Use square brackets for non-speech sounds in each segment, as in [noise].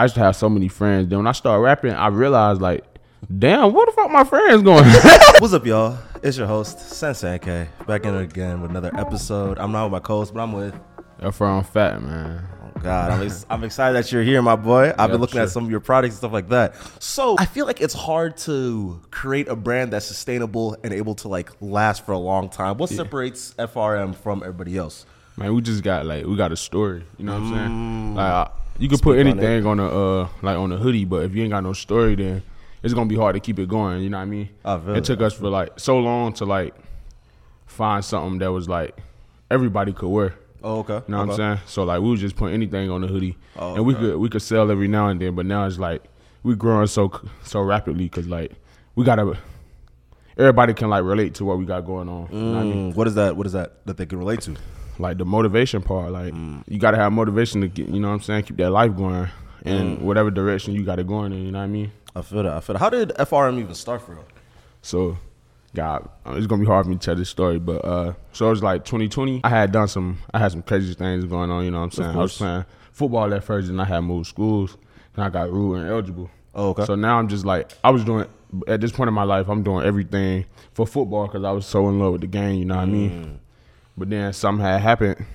I used to have so many friends. Then when I started rapping, I realized like, damn, what the fuck my friends going? [laughs] What's up, y'all? It's your host, Sensei K, back in again with another episode. I'm not with my co-host, but I'm with. That's for I'm fat, man. Oh God, I'm, ex- I'm excited that you're here, my boy. I've Yeah, been looking sure. at some of your products and stuff like that. So I feel like it's hard to create a brand that's sustainable and able to like last for a long time. What separates FRM from everybody else? Man, we just got like we got a story. You know what I'm saying? Like uh, you can put Mm. Speak on anything on, a uh like on a hoodie, but if you ain't got no story, then it's gonna be hard to keep it going. You know what I mean? I it it, took us for like so long to like find something that was like everybody could wear. Oh, okay. You know what I'm saying? So like we was just put anything on the hoodie, Oh, and we okay. could we could sell every now and then. But now it's like we growing so so rapidly because like we gotta everybody can like relate to what we got going on. You know what I mean? Mm, what is that? What is that that they can relate to? Like the motivation part, like Mm. you gotta have motivation to get you know what I'm saying, keep that life going in Mm. whatever direction you got it going in. You know what I mean? I feel that. I feel that. How did FRM even start for real? So, God, it's gonna be hard for me to tell this story, but uh, so it was like 2020. I had done some, I had some crazy things going on. You know what I'm saying? I was playing football at first, and I had moved schools, and I got ruled ineligible. Oh, okay. So now I'm just like, I was doing at this point in my life, I'm doing everything for football because I was so in love with the game. You know what I Mm. mean? But then something had happened,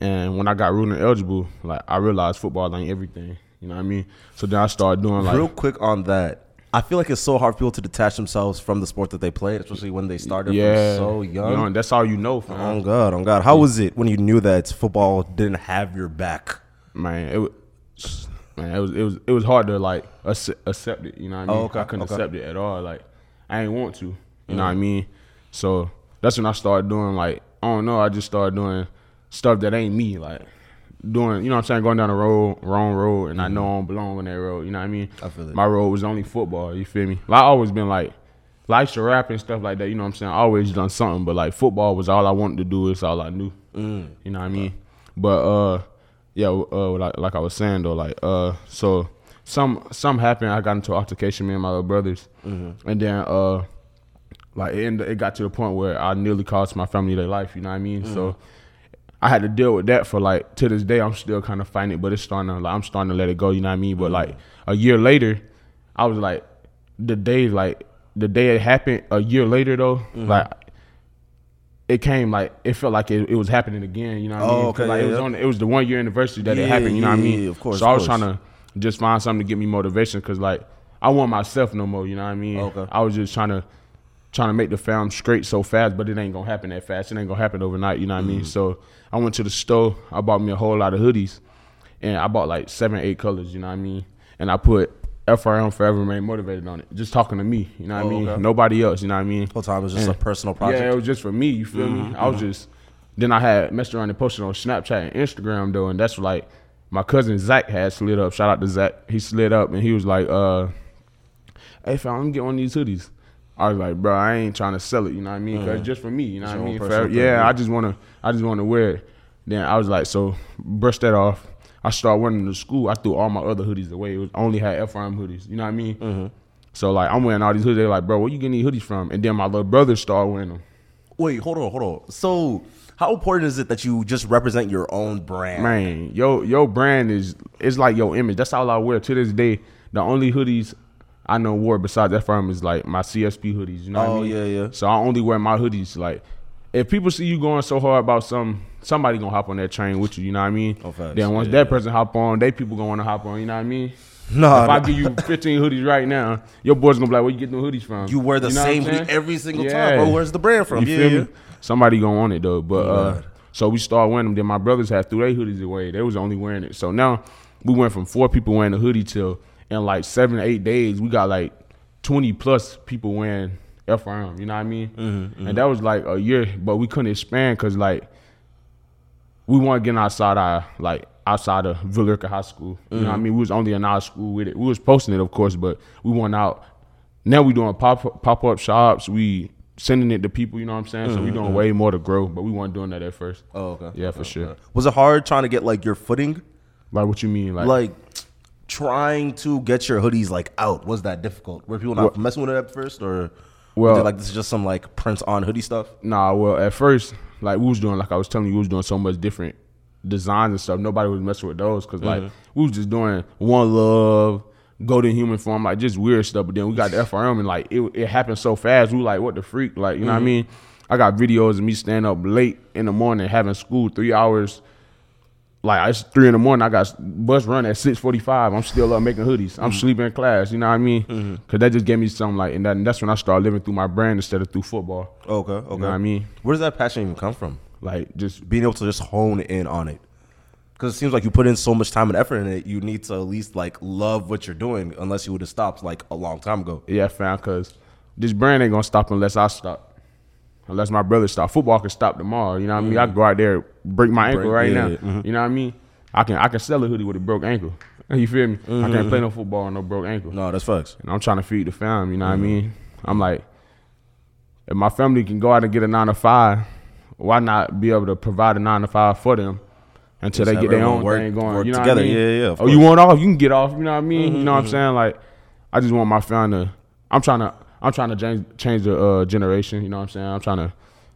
and when I got ruled ineligible, like I realized football ain't everything. You know what I mean? So then I started doing like Real quick on that. I feel like it's so hard for people to detach themselves from the sport that they played, especially when they started yeah, so young. You know, that's all you know, fam. Oh God, oh God. How was it when you knew that football didn't have your back? man, it was man, it was it was it was hard to like accept, it. You know what I oh, mean? Oh, okay, I couldn't okay. accept it at all. Like I ain't want to. You know what I mm. mean? So that's when I started doing like I don't know. I just started doing stuff that ain't me. Like doing, you know what I'm saying, going down the road, wrong road, and I know I don't belong on that road. You know what I mean? I feel it. My road was only football. You feel me? Like, I always been like. Like I to rap and stuff like that, you know what I'm saying? I always done something, but like football was all I wanted to do. It's all I knew. Mm. You know what I mean? But uh, yeah, uh, like, like I was saying though, like uh, so some some happened. I got into an altercation, me and my little brothers, Mm-hmm. and then uh, like it, it got to the point where I nearly cost my family their life. You know what I mean? So mm-hmm. I had to deal with that for like to this day. I'm still kind of fighting it, but it's starting to like I'm starting to let it go. You know what I mean? But like a year later, I was like the day like the day it happened. A year later though, mm-hmm. like it came like it felt like it, it was happening again. You know what I Oh, mean? 'Cause, okay, like, yeah, it was yeah. on. It was the one year anniversary that Yeah, it happened. You know what I mean? yeah, of course, So of I was course. trying to just find something to get me motivation because like I want myself no more. You know what I mean? Okay. I was just trying to trying to make the fam straight so fast, but it ain't gonna happen that fast. It ain't gonna happen overnight. You know what I Mm-hmm. mean? So I went to the store. I bought me a whole lot of hoodies, and I bought like seven, eight colors. You know what I mean? And I put FRM Forever Remain Motivated on it. Just talking to me. You know what Oh, I mean? okay. Nobody else. You know what I mean? Whole time it was just And- a personal project. Yeah, it was just for me. You feel me? I was just. Then I had messed around and posted on Snapchat and Instagram though, and that's like my cousin Zach had slid up. Shout out to Zach. He slid up and he was like, uh, "Hey, fam, let me get one of these hoodies." I was like, "Bro, I ain't trying to sell it. You know what I mean? Cause it's just for me. You know It's what I mean? For- thing, yeah, yeah. I just wanna, I just wanna wear it." Then I was like, "So brush that off." I started wearing them to school. I threw all my other hoodies away. It was only had FRM hoodies. You know what I mean? Mm-hmm. So like, I'm wearing all these hoodies. They're like, "Bro, where you getting these hoodies from?" And then my little brother started wearing them. Wait, hold on, hold on. So, how important is it that you just represent your own brand? Man, yo, your brand is it's like your image. That's all I wear to this day. The only hoodies I know wore besides that firm is like my CSP hoodies. You know what Oh, I mean? yeah, yeah. So I only wear my hoodies. Like, if people see you going so hard about some, somebody gonna hop on that train with you. You know what I mean? Oh, facts. then once Yeah, that yeah. person hop on, they people gonna wanna hop on. You know what I mean? No, if I give you 15 hoodies right now, your boys gonna be like, "Where you getting the hoodies from?" you wear the know same hoodie every single Yeah. time. Bro, where's the brand from? You yeah, feel me? Somebody gonna want it though. But uh, so we started wearing them. Then my brothers had threw their hoodies away. They was only wearing it. So now we went from four people wearing the hoodie till in like seven eight days we got like twenty plus people wearing FRM. You know what I mean? Mm-hmm, mm-hmm, And that was like a year, but we couldn't expand because like we weren't getting outside our like outside of Villa Rica High School. You know what I mm-hmm. mean? We was only in our school with it. We was posting it, of course, but we weren't out. Now we doing pop pop up shops. We sending it to people. You know what I'm saying? So we mm-hmm, doing way more to grow, but we weren't doing that at first. Oh, okay. Yeah, for Okay, sure. Was it hard trying to get like your footing? Like what you mean? Like, Like trying to get your hoodies like out. Was that difficult? Were people not messing with it at first, or Well- like this is just some like prints on hoodie stuff? nah. Well, at first, like we was doing, like I was telling you, we was doing so much different designs and stuff, nobody was messing with those because Mm-hmm. like we was just doing one love, golden human form, like just weird stuff. But then we got the FRM and like it, it happened so fast. We were like, what the freak? Like you know what I Mm-hmm. mean? I got videos of me staying up late in the morning having school three hours. Like it's three in the morning. I got bus run at six forty five. I'm still up making hoodies. I'm Mm-hmm. sleeping in class. You know what I mean? Because that just gave me something like, and, that, and that's when I started living through my brand instead of through football. Okay, okay. You know what I mean? Where does that passion even come from? Like just Being able to just hone in on it. Because it seems like you put in so much time and effort in it, you need to at least like love what you're doing, unless you would have stopped like a long time ago. yeah, fam. Because this brand ain't gonna stop unless I stop. Unless my brother stop. Football can stop tomorrow. You know what I mean? I mm. go out there break my ankle Break- right yeah, now. mhm. You know what I mean? I can I can sell a hoodie with a broke ankle. [laughs] You feel me? I can't mm-hmm. play no football with no broke ankle. No, that's facts. And I'm trying to feed the fam, you know what I mm-hmm. mean? I'm like, if my family can go out and get a nine to five, why not be able to provide a nine to five for them until Just they get their own work- thing going? work you know together. I mean? Yeah, yeah, oh, you want off? You can get off. You know what I mean? You mm-hmm, know what I'm saying? Like, I just want my family. to. I'm trying to. I'm trying to change change the uh, generation. You know what I'm saying? I'm trying to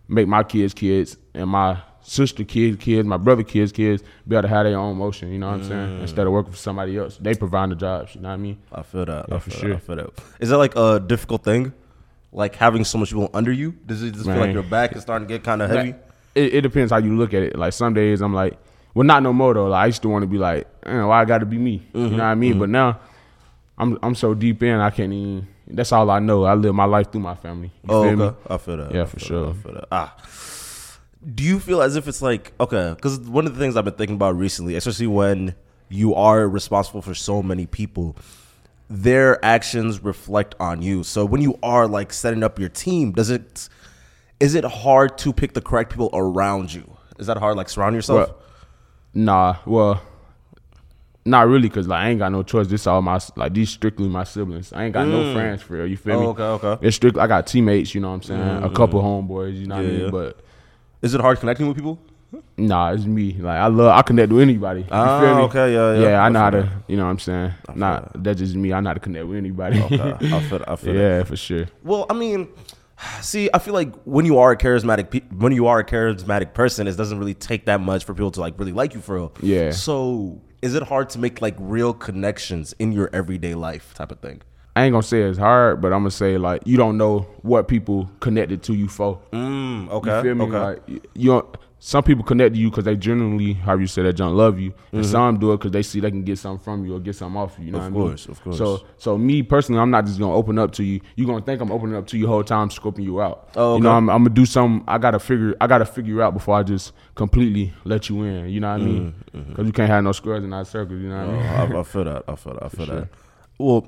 make my kids kids and my sister kids kids, my brother kids kids be able to have their own motion. You know what I'm saying? Instead of working for somebody else, they provide the jobs. You know what I mean? I feel that. I Yeah, feel for that. sure. I feel that. Is that like a difficult thing? Like having so much people under you? Does it just feel like your back is starting to get kind of heavy? It, it depends how you look at it. Like some days I'm like, well, not no more though. Like I used to want to be like, eh, why I got to be me? You know what I mean? But now, I'm I'm so deep in, I can't even. That's all I know. I live my life through my family. You Oh, feel okay. I feel that. Yeah, I for sure. that. I feel that. Ah. Do you feel as if it's like okay? Because one of the things I've been thinking about recently, especially when you are responsible for so many people, their actions reflect on you. So when you are like setting up your team, does it is it hard to pick the correct people around you? Is that hard? Like surround yourself. Well, Nah, well, not really, cause like I ain't got no choice. This all my like these strictly my siblings. I ain't got no friends for real. You feel Oh, me? okay, okay. It's strictly. I got teammates. You know what I'm saying? A couple homeboys. You know what I mean? But Is it hard connecting with people? Nah, it's me. Like I love, I connect with anybody. You Ah, feel me? okay, yeah, yeah. Yeah, I I know how to. You know what I'm saying? Not that's just me. I know how to connect with anybody. Okay, I [laughs] feel. I feel. that. yeah, for sure. Well, I mean, see, I feel like when you are a charismatic, pe- when you are a charismatic person, it doesn't really take that much for people to like really like you for real. Yeah. So, is it hard to make like real connections in your everyday life, type of thing? I ain't gonna say it's hard, but I'm gonna say like you don't know what people connected to you for. Mm, okay. You feel me? Okay. Like you- don't. Some people connect to you because they genuinely, how you say that, John, love you, and some do it because they see they can get something from you or get something off you. You know Mm-hmm. Of what I mean? course, of course. So, so me personally, I'm not just gonna open up to you. You gonna think I'm opening up to you the whole time, scoping you out. Oh, You know. I'm, I'm gonna do something. I gotta figure. I gotta figure out before I just completely let you in. You know what I mean? Because you can't have no squares in our circle. You know what I mean? Mm-hmm. Oh, I, I feel that. I feel that. I feel that. Well,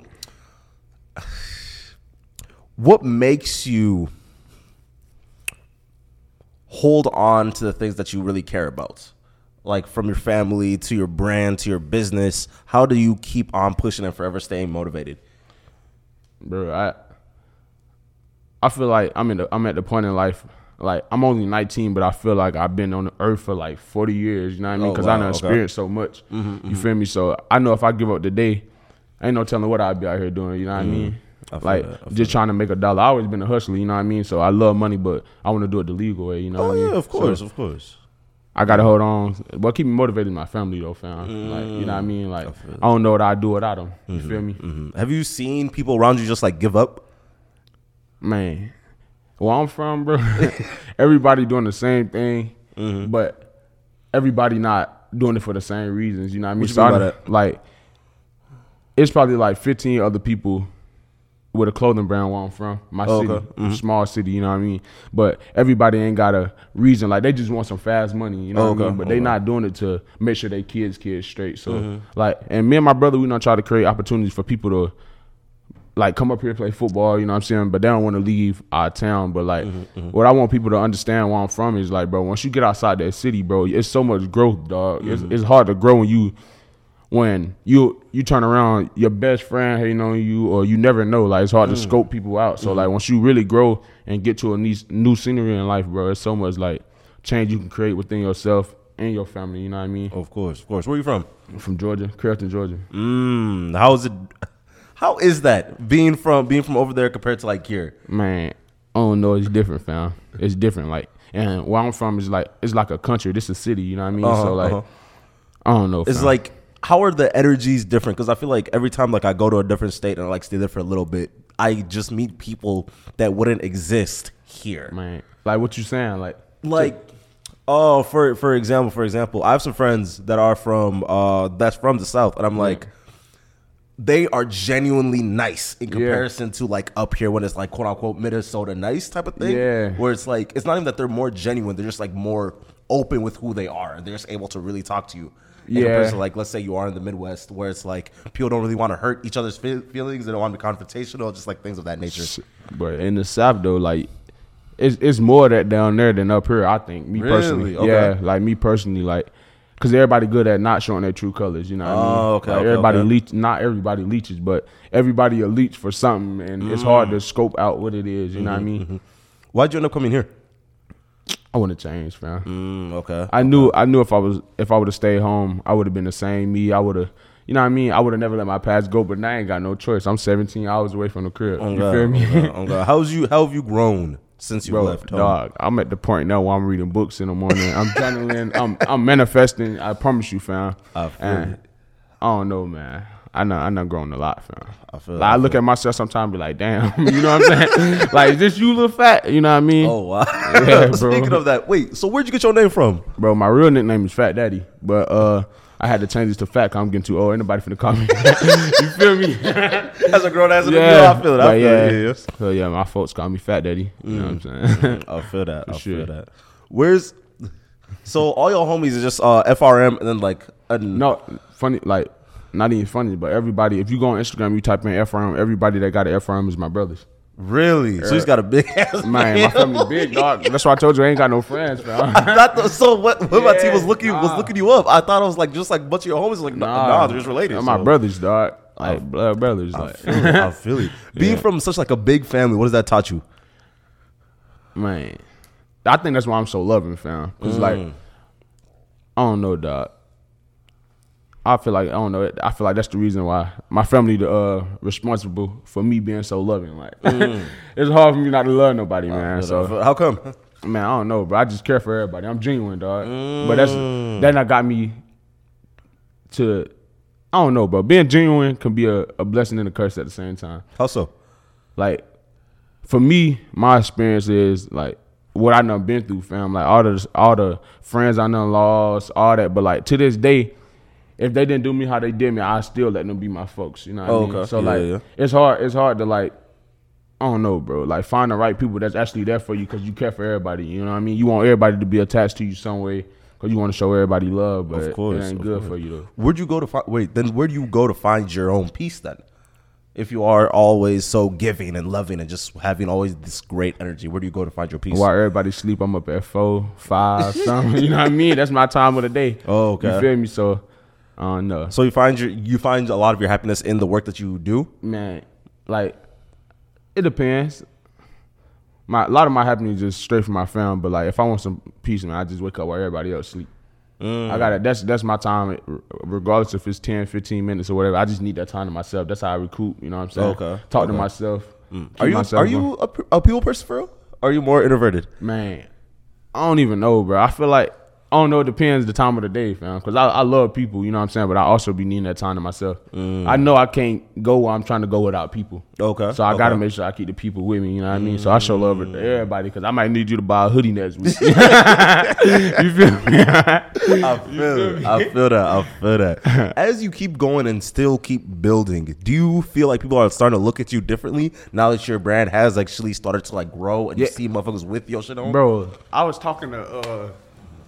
[sighs] what makes you hold on to the things that you really care about? Like from your family to your brand to your business, how do you keep on pushing and forever staying motivated? bro. I I feel like I'm in the I'm at the point in life like I'm only 19, but I feel like I've been on the earth for like 40 years. You know what I mean? Oh, Because wow, I done okay. experienced so much. Mm-hmm, you mm-hmm. feel me? So I know if I give up today, ain't no telling what I'd be out here doing. You know what I mm. mean? I Like that, just trying to make a dollar. I always been a hustler. You know what I mean? So I love money, but I want to do it the legal way. You know Oh what I mean? yeah, of course, So of course. I gotta hold on. But keep me motivated, my family though, fam. Like you know what I mean? Like feel I don't know what I'd do without them. You feel me? Mhm. Have you seen people around you just like give up? Man, where I'm from, bro, [laughs] everybody doing the same thing, Mm-hmm. but everybody not doing it for the same reasons. You know what I mean? What So I Like, it's probably like 15 other people with a clothing brand where I'm from, my Oh, city, okay. Mm-hmm. small city. You know what I mean? But everybody ain't got a reason. Like they just want some fast money. You know Oh, what I mean? But they not doing it to make sure they kids kids straight. So Mm-hmm. like, and me and my brother, we don't try to create opportunities for people to like come up here play football, you know what I'm saying? But they don't want to leave our town. But like Mm-hmm, what I want people to understand where I'm from is like, bro, once you get outside that city, bro, it's so much growth, dog. It's, Mm-hmm. it's hard to grow when you when you you turn around your best friend hating on you or you never know. Like it's hard Mm. to scope people out. So Mm-hmm. like once you really grow and get to a new, new scenery in life, bro, it's so much like change you can create within yourself and your family, you know what I mean? Of course, of course. Where are you from? I'm from Georgia, Carrollton, Georgia. Mm, how is it? [laughs] How is that being from being from over there compared to like here? Man, I don't know. It's different, fam. It's different. Like and where I'm from is like it's like a country. This is a city. You know what I mean? Uh-huh, so like, uh-huh. I don't know. It's like how are the energies different? Because I feel like every time like I go to a different state and I like stay there for a little bit, I just meet people that wouldn't exist here. man, like what you saying? Like, Like, oh, for for example, for example, I have some friends that are from uh that's from the south, and I'm like. They are genuinely nice in comparison to like up here when it's like quote unquote Minnesota nice type of thing. Yeah. Where it's like it's not even that they're more genuine, they're just like more open with who they are. They're just able to really talk to you. In Yeah. to, like let's say you are in the Midwest where it's like people don't really want to hurt each other's feelings, they don't want to be confrontational, just like things of that nature. But in the South though, like it's it's more that down there than up here. I think me personally, Really? yeah, like me personally, like because everybody good at not showing their true colors. You know what I mean? Oh, okay, Like, okay, everybody okay. leech, not everybody leeches, but everybody a leech for something, and it's hard Mm. to scope out what it is. You know what I Mm-hmm, mean? Why'd you end up coming here? I want to change, fam. Mm, okay. I knew I knew if I was if I would have stayed home, I would have been the same me. I would have, you know what I mean. I would have never let my past go, but now I ain't got no choice. I'm 17 hours away from the crib. Oh, you God, feel me? oh, God, oh, God. How's you? How have you grown since you Bro, left home? dog, I'm at the point now where I'm reading books in the morning. I'm journaling. I'm I'm manifesting. I promise you, fam. I feel And it. I don't know, man. I know I know grown a lot, fam. I feel like, I I look at myself sometimes, be like, damn, [laughs] you know what I'm saying? [laughs] like, is this you, little fat? You know what I mean? Oh wow! [laughs] Yeah. Speaking of that, wait. So where'd you get your name from? Bro, my real nickname is Fat Daddy, but uh, I had to change this to Fat. Cause I'm getting too old. Ain't nobody finna call me. [laughs] you feel me? [laughs] As a grown ass yeah, I feel it. I But feel yeah. it. Yeah, yeah. So yeah, my folks call me Fat Daddy. You know what I'm saying? [laughs] I feel that. I sure. feel that. Where's so all your homies is just uh, FRM and then like a, No, funny, like not even funny, but everybody. If you go on Instagram, you type in FRM. Everybody that got an FRM is my brothers. Really. So he's got a big ass [laughs] Man, my family big dog. That's why I told you I ain't got no friends. Not [laughs] the, so what? When my team was Yeah, looking was looking you up, I thought I was like just like a bunch of your homies. Like nah, nah they're just related. They're my brothers, dog. Like blood brothers. I Like, feel it. I feel it. [laughs] Being from such like a big family, what does that taught you? man, I think that's why I'm so loving, fam. Cause like, Mm. I don't know, dog. I feel like I don't know. I feel like that's the reason why my family the uh responsible for me being so loving. Like, [laughs] it's hard for me not to love nobody, man. So how come? Man, I don't know, bro. I just care for everybody. I'm genuine, dog. But that's that not got me to I don't know, bro. Being genuine can be a, a blessing and a curse at the same time. How so? Like for me, my experience is like what I done been through, fam. Like all the all the friends I done lost, all that. But like to this day, if they didn't do me how they did me, I still let them be my folks. You know what Oh, I mean? okay. So Yeah, like yeah. it's hard. It's hard to like. I don't know, bro. Like find the right people that's actually there for you because you care for everybody. You know what I mean? You want everybody to be attached to you some way because you want to show everybody love, but Of course, it ain't good course. for you though. Where'd you go to find? Wait, then where do you go to find your own peace then? If you are always so giving and loving and just having always this great energy, where do you go to find your peace? While everybody sleep, I'm up at four, five, something. [laughs] You know what I mean? That's my time of the day. Oh, okay. You feel me? So, Uh, I don't. So you find your you find a lot of your happiness in the work that you do. man, like it depends. My a lot of my happiness is straight from my family, but like if I want some peace, man, I just wake up while everybody else sleep. Mm. I got it. That's that's my time, regardless if it's 10, 15 minutes or whatever. I just need that time to myself. That's how I recoup. You know what I'm saying? Okay. Talk to Okay. myself. Mm. Are you myself are you a, a people person for real? Are you more introverted? Man, I don't even know, bro. I feel like I don't know. It depends the time of the day, fam. Because I, I love people, you know what I'm saying. But I also be needing that time to myself. I know I can't go where I'm trying to go without people. Okay, So I gotta make sure I keep the people with me. You know what I mean. So I show love to everybody because I might need you to buy a hoodie next week. [laughs] [laughs] you feel me? I feel it. I feel that. I feel that. [laughs] As you keep going and still keep building, do you feel like people are starting to look at you differently now that your brand has actually started to like grow and you Yeah. see motherfuckers with your shit on? Bro, I was talking to uh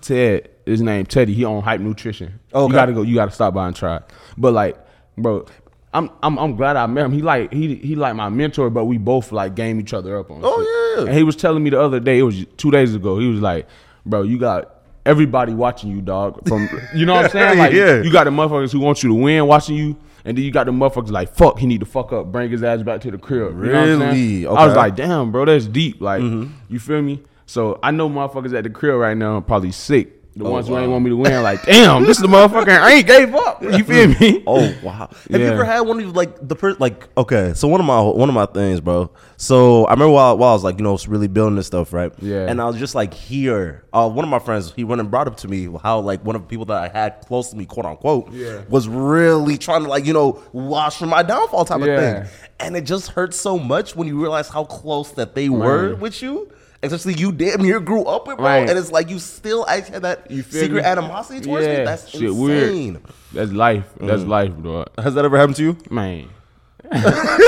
Ted. His name Teddy. He on Hype Nutrition. Okay. You gotta go. You gotta stop by and try. it. But like, bro, I'm I'm I'm glad I met him. He like he he like my mentor, but we both like game each other up on. Oh, shit. yeah. And he was telling me the other day. It was two days ago. He was like, bro, you got. Everybody watching you, dog. From [laughs] you know what I'm saying? Like Yeah. you got the motherfuckers who want you to win watching you, and then you got the motherfuckers like fuck. He need to fuck up, bring his ass back to the crib. You know what I'm saying? Really? I was Mm-hmm. like, damn, bro, that's deep. Like, you feel me? So I know motherfuckers at the crib right now are probably sick The Oh, ones who ain't want me to win, like, damn, this is the motherfucker I ain't gave up. You feel [laughs] me? Oh wow! Have you ever had one of you like the person like okay? So one of my one of my things, bro. So I remember while, while I was like you know really building this stuff, right? Yeah. And I was just like here. Uh, one of my friends he went and brought up to me how like one of the people that I had close to me, quote unquote, Yeah. was really trying to like you know watch for my downfall type Yeah. of thing. And it just hurts so much when you realize how close that they were with you. Especially you damn near grew up with, bro. Right. And it's like you still actually had that You secret me? animosity towards me. That's shit insane. weird. That's life. That's Mm. life, dog. Has that ever happened to you? Man. [laughs]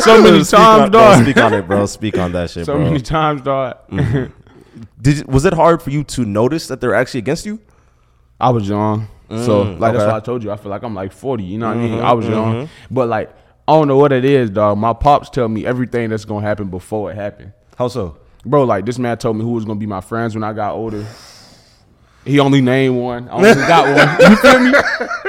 so many times, on, bro, dog. Speak on it, bro. Speak on that [laughs] shit, bro. so bro. many times, dog. Mm-hmm. Did was it hard for you to notice that they're actually against you? I was young. so mm, like that's okay. why I told you I feel like I'm like 40, you know what I mean? Mm-hmm, I was young. Mm-hmm. But like I don't know what it is, dog. My pops tell me everything that's gonna happen before it happened. How so? Bro, like this man told me who was gonna be my friends when I got older. He only named one. I only got one. [laughs] You feel me?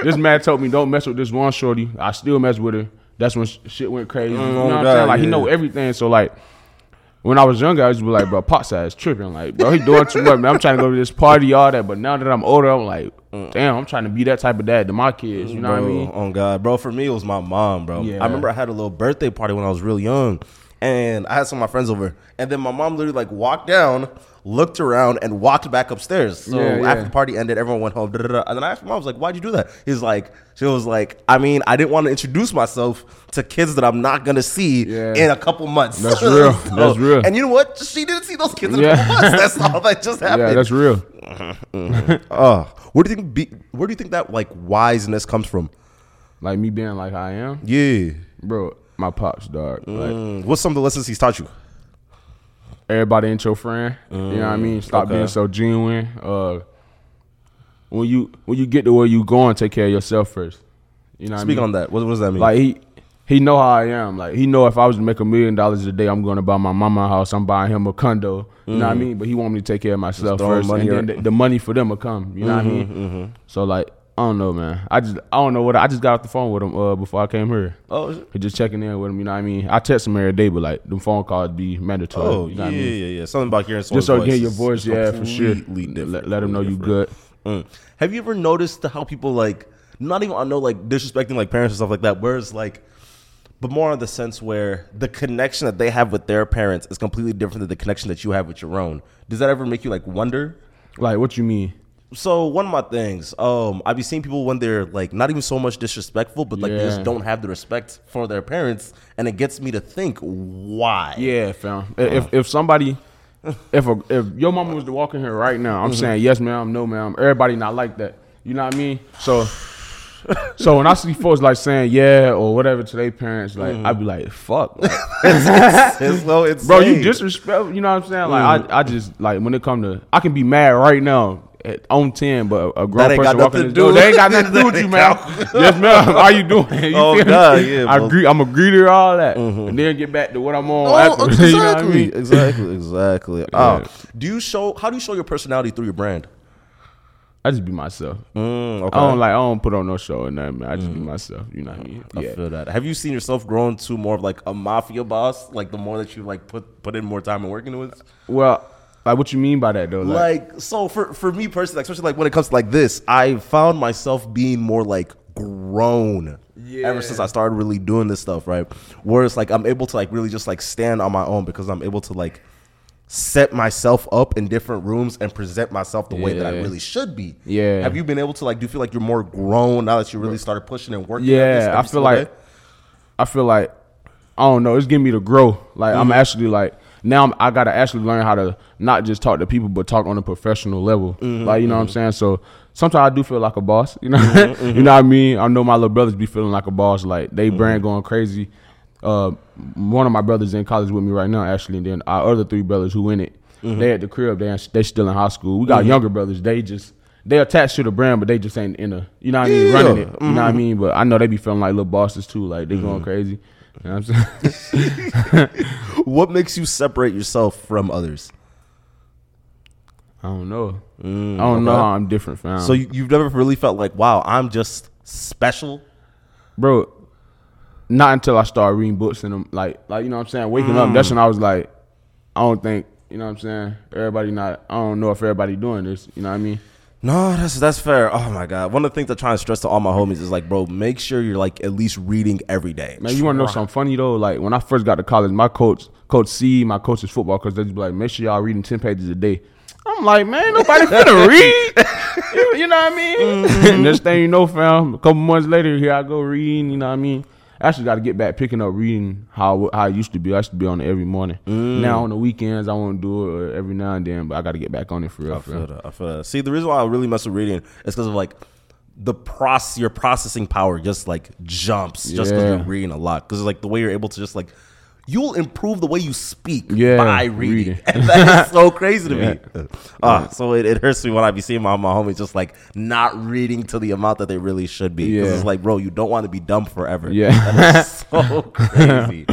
This man told me don't mess with this one shorty. I still mess with her. That's when sh- shit went crazy. you know what I'm saying? Like he know everything. So like when I was younger, I used to be like, bro, Pops ass tripping. Like, bro, he doing too much, man. I'm trying to go to this party, all that. But now that I'm older, I'm like, mm. damn, I'm trying to be that type of dad to my kids. You know what I mean? Oh God, bro. For me, it was my mom, bro. Yeah. I remember I had a little birthday party when I was real young, and I had some of my friends over, and then my mom literally like walked down, looked around, and walked back upstairs. So Yeah, after yeah. the party ended, everyone went home. Da, da, da. And then I asked my mom, I was like, "Why'd you do that?" He's like, "She was like, I mean, I didn't want to introduce myself to kids that I'm not gonna see Yeah. in a couple months." That's [laughs] real. That's real. And you know what? She didn't see those kids in a couple months. That's all that just happened. Yeah, that's real. Uh, [laughs] where do you think? Be, where do you think that like wiseness comes from? Like me being like I am, Yeah. bro. My pops, dog. Like Mm, what's some of the lessons he's taught you? everybody ain't your friend. you know what I mean? Stop okay. being so genuine. Uh, when you when you get to where you going, take care of yourself first. You know what Speak I mean? Speak on that. What, what does that mean? Like he he know how I am. Like he know if I was to make a million dollars a day, I'm going to buy my mama a house. I'm buying him a condo. You know what I mean? But he want me to take care of myself first, and then the, the money for them will come. You know what I mean? So like. I don't know, man. I just I don't know what I just got off the phone with him uh, before I came here. oh, is it? He just checking in with him. You know what I mean? I text him every day, but like them phone calls be mandatory. oh, you yeah, know what I mean? yeah, yeah. Something about hearing Just so hear your voice, yeah, for sure. Let, let them know you good. Mm. Have you ever noticed how people like not even I know like disrespecting like parents and stuff like that, whereas like but more on the sense where the connection that they have with their parents is completely different than the connection that you have with your own. Does that ever make you like wonder? Like, what you mean? So one of my things, um, I be seeing people when they're like not even so much disrespectful, but like they just don't have the respect for their parents, and it gets me to think why. Yeah, fam. If if somebody, [laughs] if a, if your mama was to walk in here right now, I'm mm-hmm. saying yes, ma'am, no, ma'am. Everybody not like that. You know what I mean? So, [laughs] so when I see folks like saying yeah or whatever to their parents, like I'd be mm-hmm. like, fuck, [laughs] like, it's so bro, you disrespect. You know what I'm saying? Like I, mm. I just like when it come to, I can be mad right now. On ten, but a grown That person walking to the door, they ain't got nothing to do with you, [laughs] ma'am. yes, ma'am. How you doing? [laughs] You Oh, feel me? God, yeah, I agree. I'm a greeter, all that, mm-hmm. and then get back to what I'm on. Oh, after, exactly, [laughs] you know I mean? exactly, exactly. Yeah. Oh, do you show? How do you show your personality through your brand? I just be myself. Mm, okay. I don't like. I don't put on no show or nothing. Man. I just be mm. myself. You know what I mean? I Yeah. feel that. Have you seen yourself grow into more of like a mafia boss? Like the more that you like put put in more time and working with. Well, like what you mean by that though? Like, Like so for for me personally, like, especially like when it comes to like this, I found myself being more like grown. Ever since I started really doing this stuff, right? Where it's like I'm able to like really just like stand on my own because I'm able to like set myself up in different rooms and present myself the way that I really should be. Yeah. Have you been able to like do you feel like you're more grown now that you really started pushing and working? yeah, I feel like day? I feel like I don't know. It's getting me to grow. Like I'm mm-hmm. actually like now I'm, I gotta actually learn how to not just talk to people, but talk on a professional level. Mm-hmm, like you know what I'm mm-hmm. saying. So sometimes I do feel like a boss. You know, mm-hmm, [laughs] you know what I mean. I know my little brothers be feeling like a boss. Like they brand going crazy. Uh, one of my brothers in college with me right now, actually, and then our other three brothers who in it, they at the crib. They they still in high school. We got younger brothers. They just they attached to the brand, but they just ain't in the you know what I mean, running it. You know what I mean. But I know they be feeling like little bosses too. Like they going crazy. You know [laughs] what makes you separate yourself from others? I don't know. Mm, I don't know okay. how I'm different, fam. So you, you've never really felt like, wow, I'm just special. bro, not until I started reading books and them, like, like you know what I'm saying, waking up. Mm. That's when I was like, I don't think, you know what I'm saying. Everybody not. I don't know if everybody doing this. You know what I mean. No, that's that's fair. Oh my god, one of the things I try and stress to all my homies is like, bro, make sure you're like at least reading every day. Man, you want to know something funny though? Like when I first got to college, my coach, Coach C, my coach is football coach, they just be like, make sure y'all reading ten pages a day. I'm like, man, nobody [laughs] gonna read. you, you know what I mean? Mm-hmm. [laughs] Next thing you know, fam, a couple months later, here I go reading. You know what I mean? I actually got to get back picking up reading how how I used to be. I used to be on it every morning. Mm. Now on the weekends, I want to do it uh, every now and then, but I got to get back on it for real. I feel that. I feel that. See, the reason why I really mess with reading is because of like the process, your processing power just like jumps just because Yeah. you're reading a lot. Because like the way you're able to just like you'll improve the way you speak Yeah, by reading. reading. [laughs] And that is so crazy to [laughs] me. Yeah. Ah, so it, it hurts me when I be seeing my, my homies just like not reading to the amount that they really should be. Because it's like, bro, you don't want to be dumb forever. Yeah. That is [laughs] so crazy.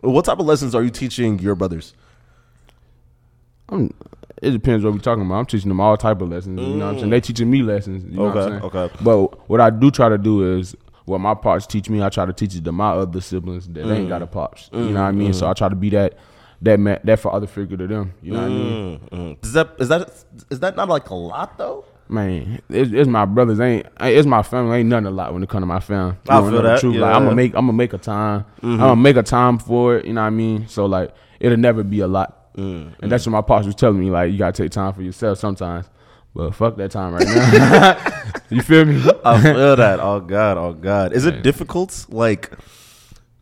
what type of lessons are you teaching your brothers? I'm, it depends what we're talking about. I'm teaching them all type of lessons. You know what I'm saying? They teaching me lessons. You know what I'm Okay, saying? okay. But what I do try to do is what my pops teach me, I try to teach it to my other siblings that Mm. ain't got a pops. You know what I mean? So I try to be that that man, that father figure to them. You know what I mean? Mm, mm. Is that is that is that not like a lot though? Man, it's, it's my brothers. Ain't it's my family. Ain't nothing a lot when it come to my family. You I feel know the that, truth? Like, yeah. Mm-hmm. I'm gonna make I'm gonna make a time. I'm gonna make a time for it. You know what I mean? So like it'll never be a lot. Mm, And that's what my pops was telling me. Like you gotta take time for yourself sometimes. But fuck that time right now. [laughs] you feel me? I feel that. Oh God, oh God. Is it difficult, like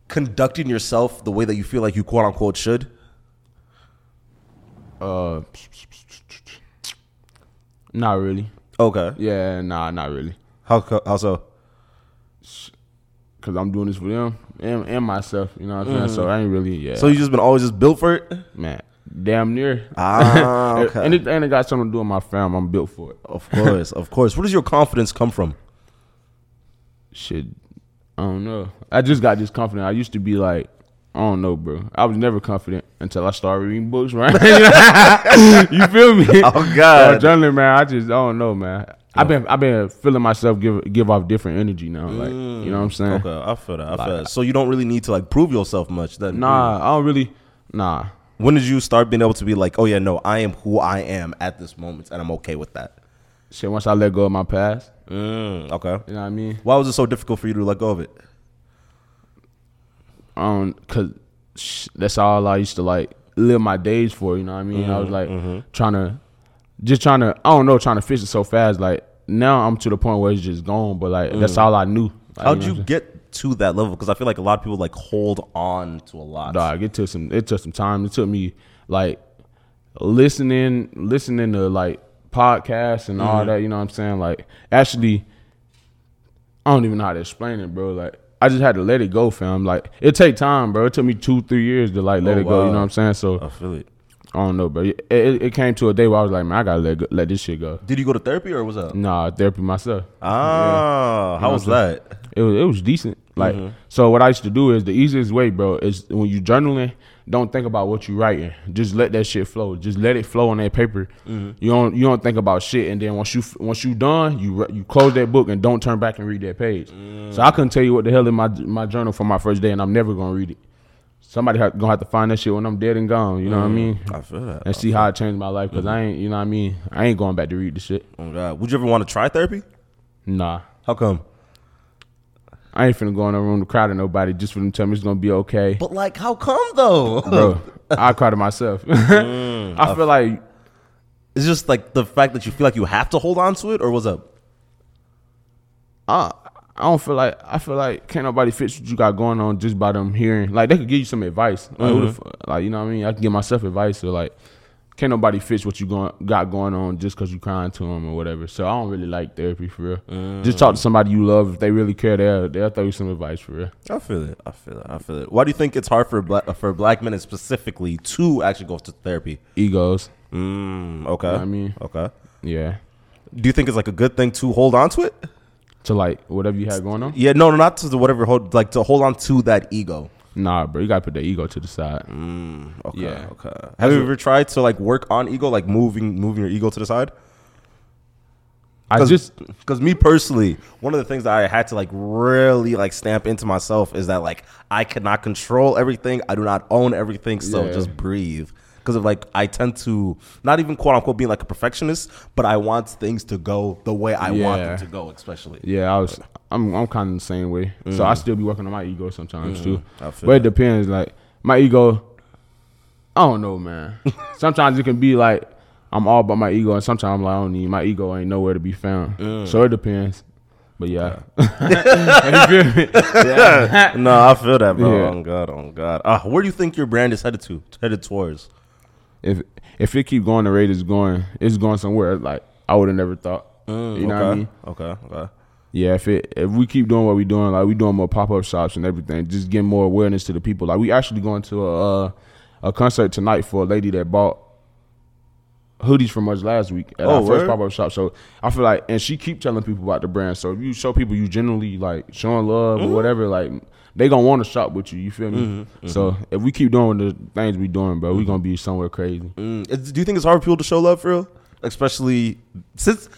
conducting yourself the way that you feel like you quote unquote should? Uh, not really. Okay. Yeah, nah, not really. How co- how so? Cause I'm doing this for them and, and myself. You know what I'm saying? So I ain't really. Yeah. So you just been always just built for it? man, damn near. Ah, [laughs] okay. Anything that got something to do with my fam, I'm built for it. Of course, of course. Where does your confidence come from? Shit, I don't know. I just got this confident. I used to be like, I don't know, bro. I was never confident until I started reading books, right? [laughs] you feel me? Oh, God. [laughs] Journaling, man. I just I don't know, man. I've been I've been feeling myself give give off different energy now. Like you know what I'm saying? Okay, I feel that. I feel that. So you don't really need to like prove yourself much. Then Nah, I don't really. Nah, When did you start being able to be like, oh yeah, no, I am who I am at this moment, and I'm okay with that? shit. Once I let go of my past, Mm, okay. you know what I mean? Why was it so difficult for you to let go of it? um, cause sh- that's all I used to like live my days for. You know what I mean? I was like trying to, just trying to, I don't know, trying to fix it so fast. Like now I'm to the point where it's just gone. But like that's all I knew. Like, How'd know you get to that level? Because I feel like a lot of people like hold on to a lot. Dog, it took some. It took some time. It took me like listening, listening to like podcasts and all mm-hmm. that. You know what I'm saying? Like actually, I don't even know how to explain it, bro. Like. I just had to let it go, fam. Like it take time, bro. It took me two, three years to like let Oh, it go. You know what I'm saying? So I feel it. I don't know, but It, it, it came to a day where I was like, man, I gotta let go, let this shit go. Did you go to therapy or was that? Nah, therapy myself. Ah, how was that? It was it was decent. Like Mm-hmm. so, what I used to do is the easiest way, bro, is when you journaling, don't think about what you writing. Just let that shit flow. Just let it flow on that paper. Mm-hmm. You don't you don't think about shit, and then once you once you done, you you close that book and don't turn back and read that page. Mm. So I couldn't tell you what the hell in my my journal for my first day, and I'm never gonna read it. Somebody ha- gonna have to find that shit when I'm dead and gone. You know what I mean? Mm. I feel that. and see how it changed my life because I Mm-hmm. ain't, you know what I mean? I ain't going back to read the shit. Oh God, would you ever want to try therapy? Nah. How come? I ain't finna go in a room to cry to nobody just for them to tell me it's gonna be okay. But like, how come though? Bro, [laughs] I cry to myself. [laughs] I feel like It's just like the fact that you feel like you have to hold on to it, or what's up? I, I don't feel like I feel like can't nobody fix what you got going on just by them hearing. Like they could give you some advice. Like, who the like you know what I mean? I can give myself advice. So like, can't nobody fix what you going got going on just because you crying to them or whatever. So I don't really like therapy for real. Just talk to somebody you love. If they really care, they'll they'll throw you some advice for real. I feel it. I feel it. I feel it. Why do you think it's hard for black for black men specifically to actually go to therapy? Egos. Mm, okay. I mean? okay. Yeah. Do you think it's like a good thing to hold on to it? To like whatever you had going on. Yeah, no, no, not to the whatever hold like to hold on to that ego. Nah, bro, you gotta put the ego to the side. Mm, Okay, Yeah. okay. Have you ever tried to like work on ego, like moving moving your ego to the side? I just because me personally, one of the things that I had to like really like stamp into myself is that like I cannot control everything. I do not own everything. So Yeah. just breathe. Because of like I tend to not even quote unquote being like a perfectionist, but I want things to go the way I want them to go, especially. Yeah, I was. I'm. I'm kind of the same way. So I mm. still be working on my ego sometimes mm, too. I feel But it depends. Like my ego. I don't know, man. [laughs] sometimes it can be like I'm all about my ego, and sometimes I'm like I don't need my ego ain't nowhere to be found. Mm. So it depends. But yeah, [laughs] You feel me? yeah. [laughs] no, I feel that, bro. Yeah. Oh god, oh god. Uh, where do you think your brand is headed to? Headed towards? If if it keep going, the rate is going. It's going somewhere like I would have never thought. you know okay. what I mean? Okay. Okay. Yeah, if it if we keep doing what we're doing, like we doing more pop up shops and everything, just getting more awareness to the people. Like we actually going to a uh, a concert tonight for a lady that bought hoodies from us last week at Oh, our first pop up shop. So I feel like, and she keep telling people about the brand. So if you show people you generally like showing love Mm-hmm. or whatever, like they gonna want to shop with you. You feel me? Mm-hmm. So if we keep doing the things we doing, bro, we gonna be somewhere crazy. Mm, do you think it's hard for people to show love for real? Especially since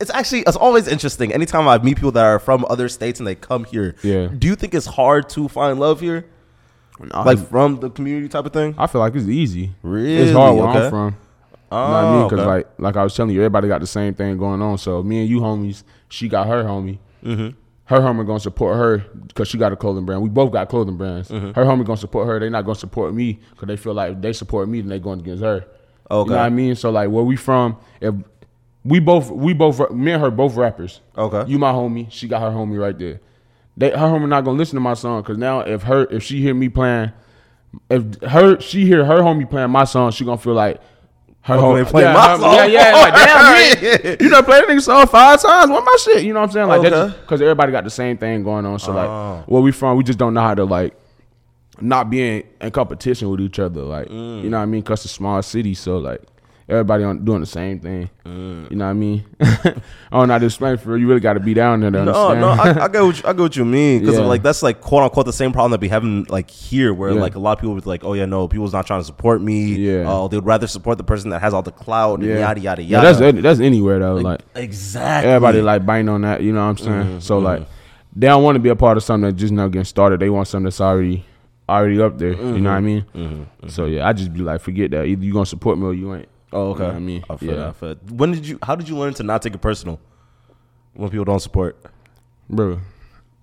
it's actually it's always interesting. Anytime I meet people that are from other states and they come here, Yeah. Do you think it's hard to find love here, like from the community type of thing? I feel like it's easy. Really? It's hard where Okay. I'm from. Oh, You know what I mean? Because okay. like like I was telling you, everybody got the same thing going on. So me and you homies, she got her homie. Mm-hmm. Her homie gonna support her because she got a clothing brand. We both got clothing brands. Mm-hmm. Her homie gonna support her. They not gonna support me because they feel like if they support me, then they going against her. Okay. You know what I mean? So like where we from, if we both we both me and her both rappers. Okay. You my homie. She got her homie right there. They her homie not gonna listen to my song because now if her if she hear me playing, if her she hear her homie playing my song, she gonna feel like her they playing yeah, my her- song? Yeah, yeah. Like damn, [laughs] man, you done played that nigga song five times. What my shit? You know what I'm saying? Like Okay. that's because everybody got the same thing going on. So Oh. like where we from, we just don't know how to like not being in competition with each other. Like Mm. you know what I mean? Cause it's a small city, so like. Everybody on doing the same thing. Mm. You know what I mean? [laughs] I don't know how to explain for real. You really got to be down there to No, understand. no, I, I [laughs] get what you, I get what you mean because Yeah. like that's like quote unquote the same problem that we having like here, where Yeah. like a lot of people was like, oh yeah, no, people's not trying to support me. Yeah. uh, they would rather support the person that has all the clout and yada yada yada. Yeah, that's that's anywhere though. Like, exactly. everybody like biting on that. You know what I'm saying? Mm-hmm, so like they don't want to be a part of something that just now getting started. They want something that's already already up there. You know what I mean? Mm-hmm, So yeah, I just be like, forget that. Either you gonna support me or you ain't. Oh, okay. You know I mean, I feel yeah. that, I feel that. When did you? How did you learn to not take it personal when people don't support? bro.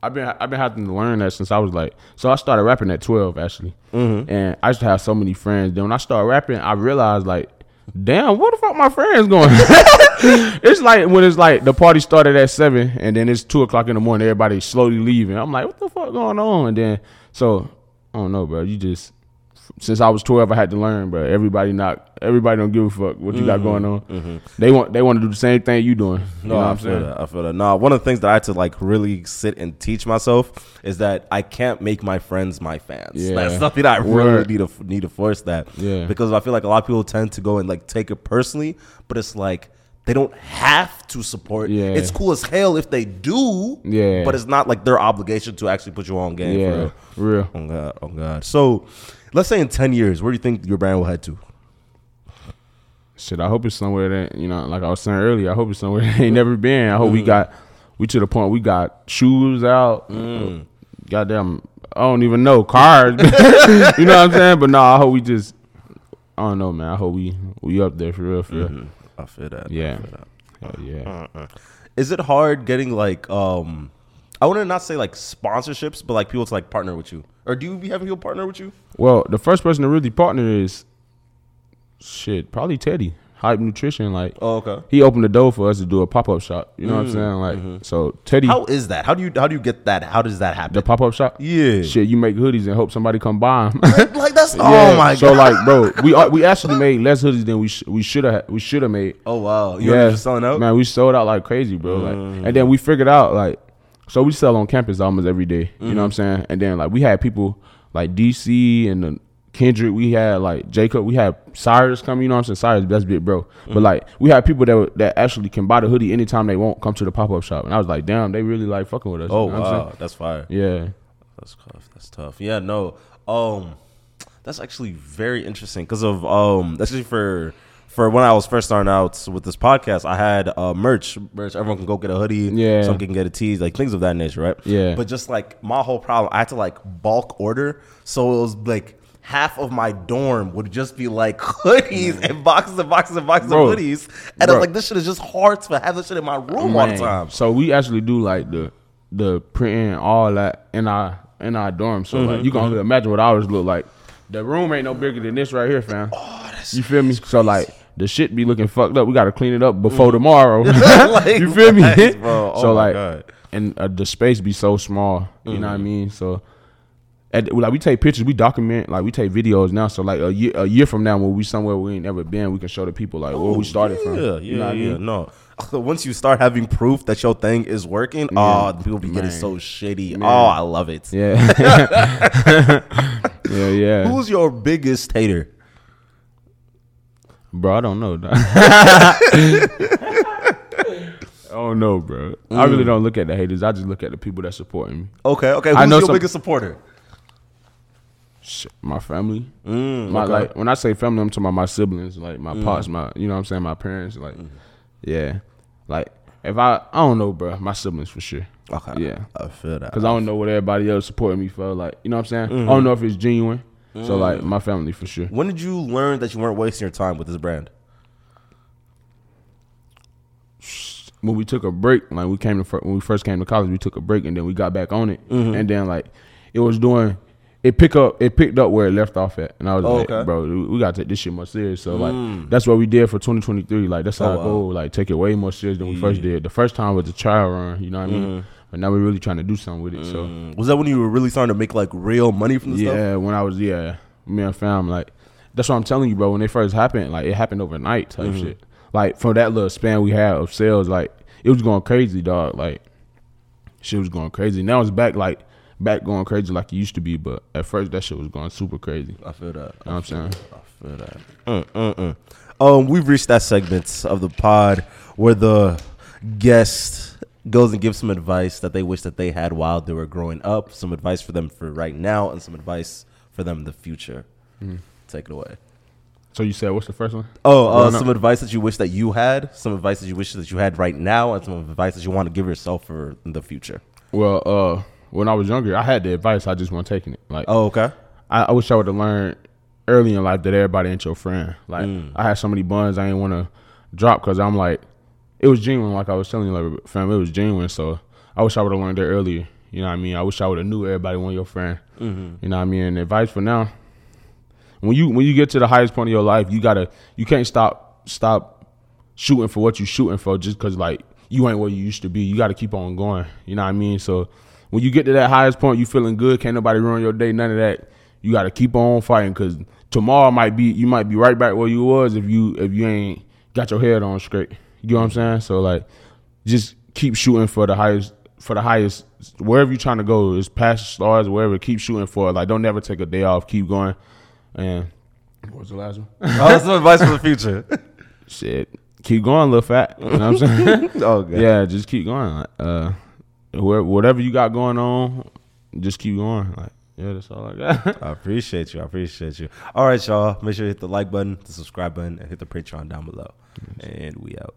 I've been I've been having to learn that since I was like so I started rapping at twelve actually, Mm-hmm. and I used to have so many friends. Then when I started rapping, I realized like, damn, what the fuck my friends going? [laughs] it's like when it's like the party started at seven, and then it's two o'clock in the morning. Everybody slowly leaving. I'm like, what the fuck going on? And then so I don't know, bro. You just since I was twelve, I had to learn, bro. Everybody not everybody don't give a fuck what you got mm-hmm. going on. Mm-hmm. They want they want to do the same thing you doing. You know what I I'm feel saying? that. I feel that. No, one of the things that I had to like really sit and teach myself is that I can't make my friends my fans. Yeah. That's something that I really Word. need to need to force that. Yeah. Because I feel like a lot of people tend to go and like take it personally, but it's like they don't have to support. Yeah. It's cool as hell if they do. Yeah. But it's not like their obligation to actually put you on game. Yeah, For real. real. Oh god. Oh god. So, let's say in ten years, where do you think your brand will head to? Shit, I hope it's somewhere that you know, like I was saying earlier. I hope it's somewhere [laughs] that ain't never been. I hope we mm. got we to the point we got shoes out. Mm. Goddamn, I don't even know cars. [laughs] you know what I'm saying? But no, I hope we just. I don't know, man. I hope we we up there for real, for real. Mm-hmm. I feel that. I Yeah. feel that. Hell yeah. Is it hard getting like um I want to not say like sponsorships, but like people to like partner with you, or do you be having people partner with you? Well, the first person to really partner is shit, probably Teddy. Hype Nutrition, like Oh, okay. he opened the door for us to do a pop up shop. You know what I'm saying? Like, so Teddy, How is that? How do you how do you get that? How does that happen? the pop up shop. Yeah. Shit, you make hoodies and hope somebody come buy them. like that's [laughs] Yeah, oh my so god. like, bro, we uh, we actually made less hoodies than we sh- we should have we should have made. oh wow, you yeah, selling out. Mm. man. We sold out like crazy, bro. Like, and then we figured out like, so we sell on campus almost every day, You know what I'm Mm-hmm. saying? And then like we had people like DC and the Kendrick. We had like Jacob. We had Cyrus come. You know what I'm saying? Cyrus best bit, bro. Mm-hmm. But like we had people that that actually can buy the hoodie anytime they want. Come to the pop up shop, and I was like, damn, they really like fucking with us. Oh You know wow, that's fire. Yeah. That's tough. That's tough. Yeah, no. Um, that's actually very interesting because of um, actually for for when I was first starting out with this podcast, I had uh merch. Merch. Everyone can go get a hoodie. Yeah. Some can get a tee, like things of that nature, right? Yeah. But just like my whole problem, I had to like bulk order, so it was like half of my dorm would just be like hoodies and boxes and boxes and boxes Bro. of hoodies, and I Bro. was like, this shit is just hard to have this shit in my room all the time. So we actually do like the the printing all that in our in our dorm. So Mm-hmm, like you can only imagine what ours look like. The room ain't no bigger than this right here, fam. Oh, that's you feel me? So like the shit be looking fucked up. We gotta clean it up before tomorrow. [laughs] [laughs] Mm. Like, you feel me? facts, bro. [laughs] Oh so my like, God. and uh, the space be so small. You know what I Mm-hmm. mean? So. At, like we take pictures, we document, like we take videos now. So like a year, a year from now, when we somewhere we ain't never been, we can show the people like where we started Oh, yeah, from. Yeah, you know what I yeah, mean? no. Once you start having proof that your thing is working, oh, people be getting Man. so shitty. Man. Oh, I love it. Yeah. [laughs] yeah, yeah. Who's your biggest hater? Bro, I don't know. [laughs] I don't know, bro. I really Mm. don't look at the haters. I just look at the people that support me. Okay, okay. I Who's know your some- biggest supporter? Shit, my family. Mm, My okay. Mm. like when I say family, I'm talking about my siblings, like my pops, my you know what I'm saying, my parents, like yeah. Like if I I don't know, bro, my siblings for sure. Okay. Yeah. I feel that. Cause I don't know what everybody else supporting me for. Like, you know what I'm saying? Mm-hmm. I don't know if it's genuine. So like Mm. my family for sure. When did you learn that you weren't wasting your time with this brand? when we took a break, like we came to when we first came to college, we took a break and then we got back on it, Mm-hmm. and then like it was doing, it pick up, it picked up where it left off at, and I was Oh, like, okay. bro, we- gotta take this shit more serious. So like that's what we did for 2023. Like that's Oh, our wow. goal, like take it way more serious than we first did. The first time was a trial run, you know what I mean? But now we're really trying to do something with it. So Mm. Was that when you were really starting to make like real money from this stuff? yeah, when I was yeah, me and fam like that's what I'm telling you, bro. When it first happened, like it happened overnight type Mm-hmm. shit. Like from that little span we had of sales, like it was going crazy, dog. Like shit was going crazy. Now it's back like back going crazy like it used to be, but at first that shit was going super crazy. I feel that. You know what I'm saying? I feel that. Mm, mm, mm. Um, we've reached that segment of the pod where the guest goes and gives some advice that they wish that they had while they were growing up, some advice for them for right now, and some advice for them in the future. Mm. Take it away. So you said what's the first one? Oh, uh, up? some advice that you wish that you had, some advice that you wish that you had right now, and some advice that you want to give yourself for the future. Well, uh, when I was younger, I had the advice. I just wasn't taking it. Like Oh, okay. I, I wish I would have learned early in life that everybody ain't your friend. Like Mm. I had so many buns I didn't want to drop because I'm like, it was genuine. Like I was telling you, like fam, it was genuine. So I wish I would have learned that earlier. You know what I mean? I wish I would have knew everybody wasn't your friend. Mm-hmm. You know what I mean? And advice for now, when you when you get to the highest point of your life, you gotta you can't stop stop shooting for what you shooting for just because like you ain't where you used to be. You got to keep on going. You know what I mean? So when you get to that highest point, you feeling good. Can't nobody ruin your day. None of that. You got to keep on fighting because tomorrow might be you might be right back where you was if you if you ain't got your head on straight. You know what I'm saying? So like, just keep shooting for the highest for the highest wherever you're trying to go. is past the stars, wherever. Keep shooting for it. Like don't never take a day off. Keep going. And what was the last one? [laughs] Oh, some advice for the future. [laughs] Shit. Keep going, little fat. You know what I'm saying? [laughs] oh, God. yeah, just keep going. Uh, whatever you got going on, just keep going. Like, yeah, that's all I got. [laughs] I appreciate you. I appreciate you. All right, y'all. Make sure you hit the like button, the subscribe button, and hit the Patreon down below. And we out.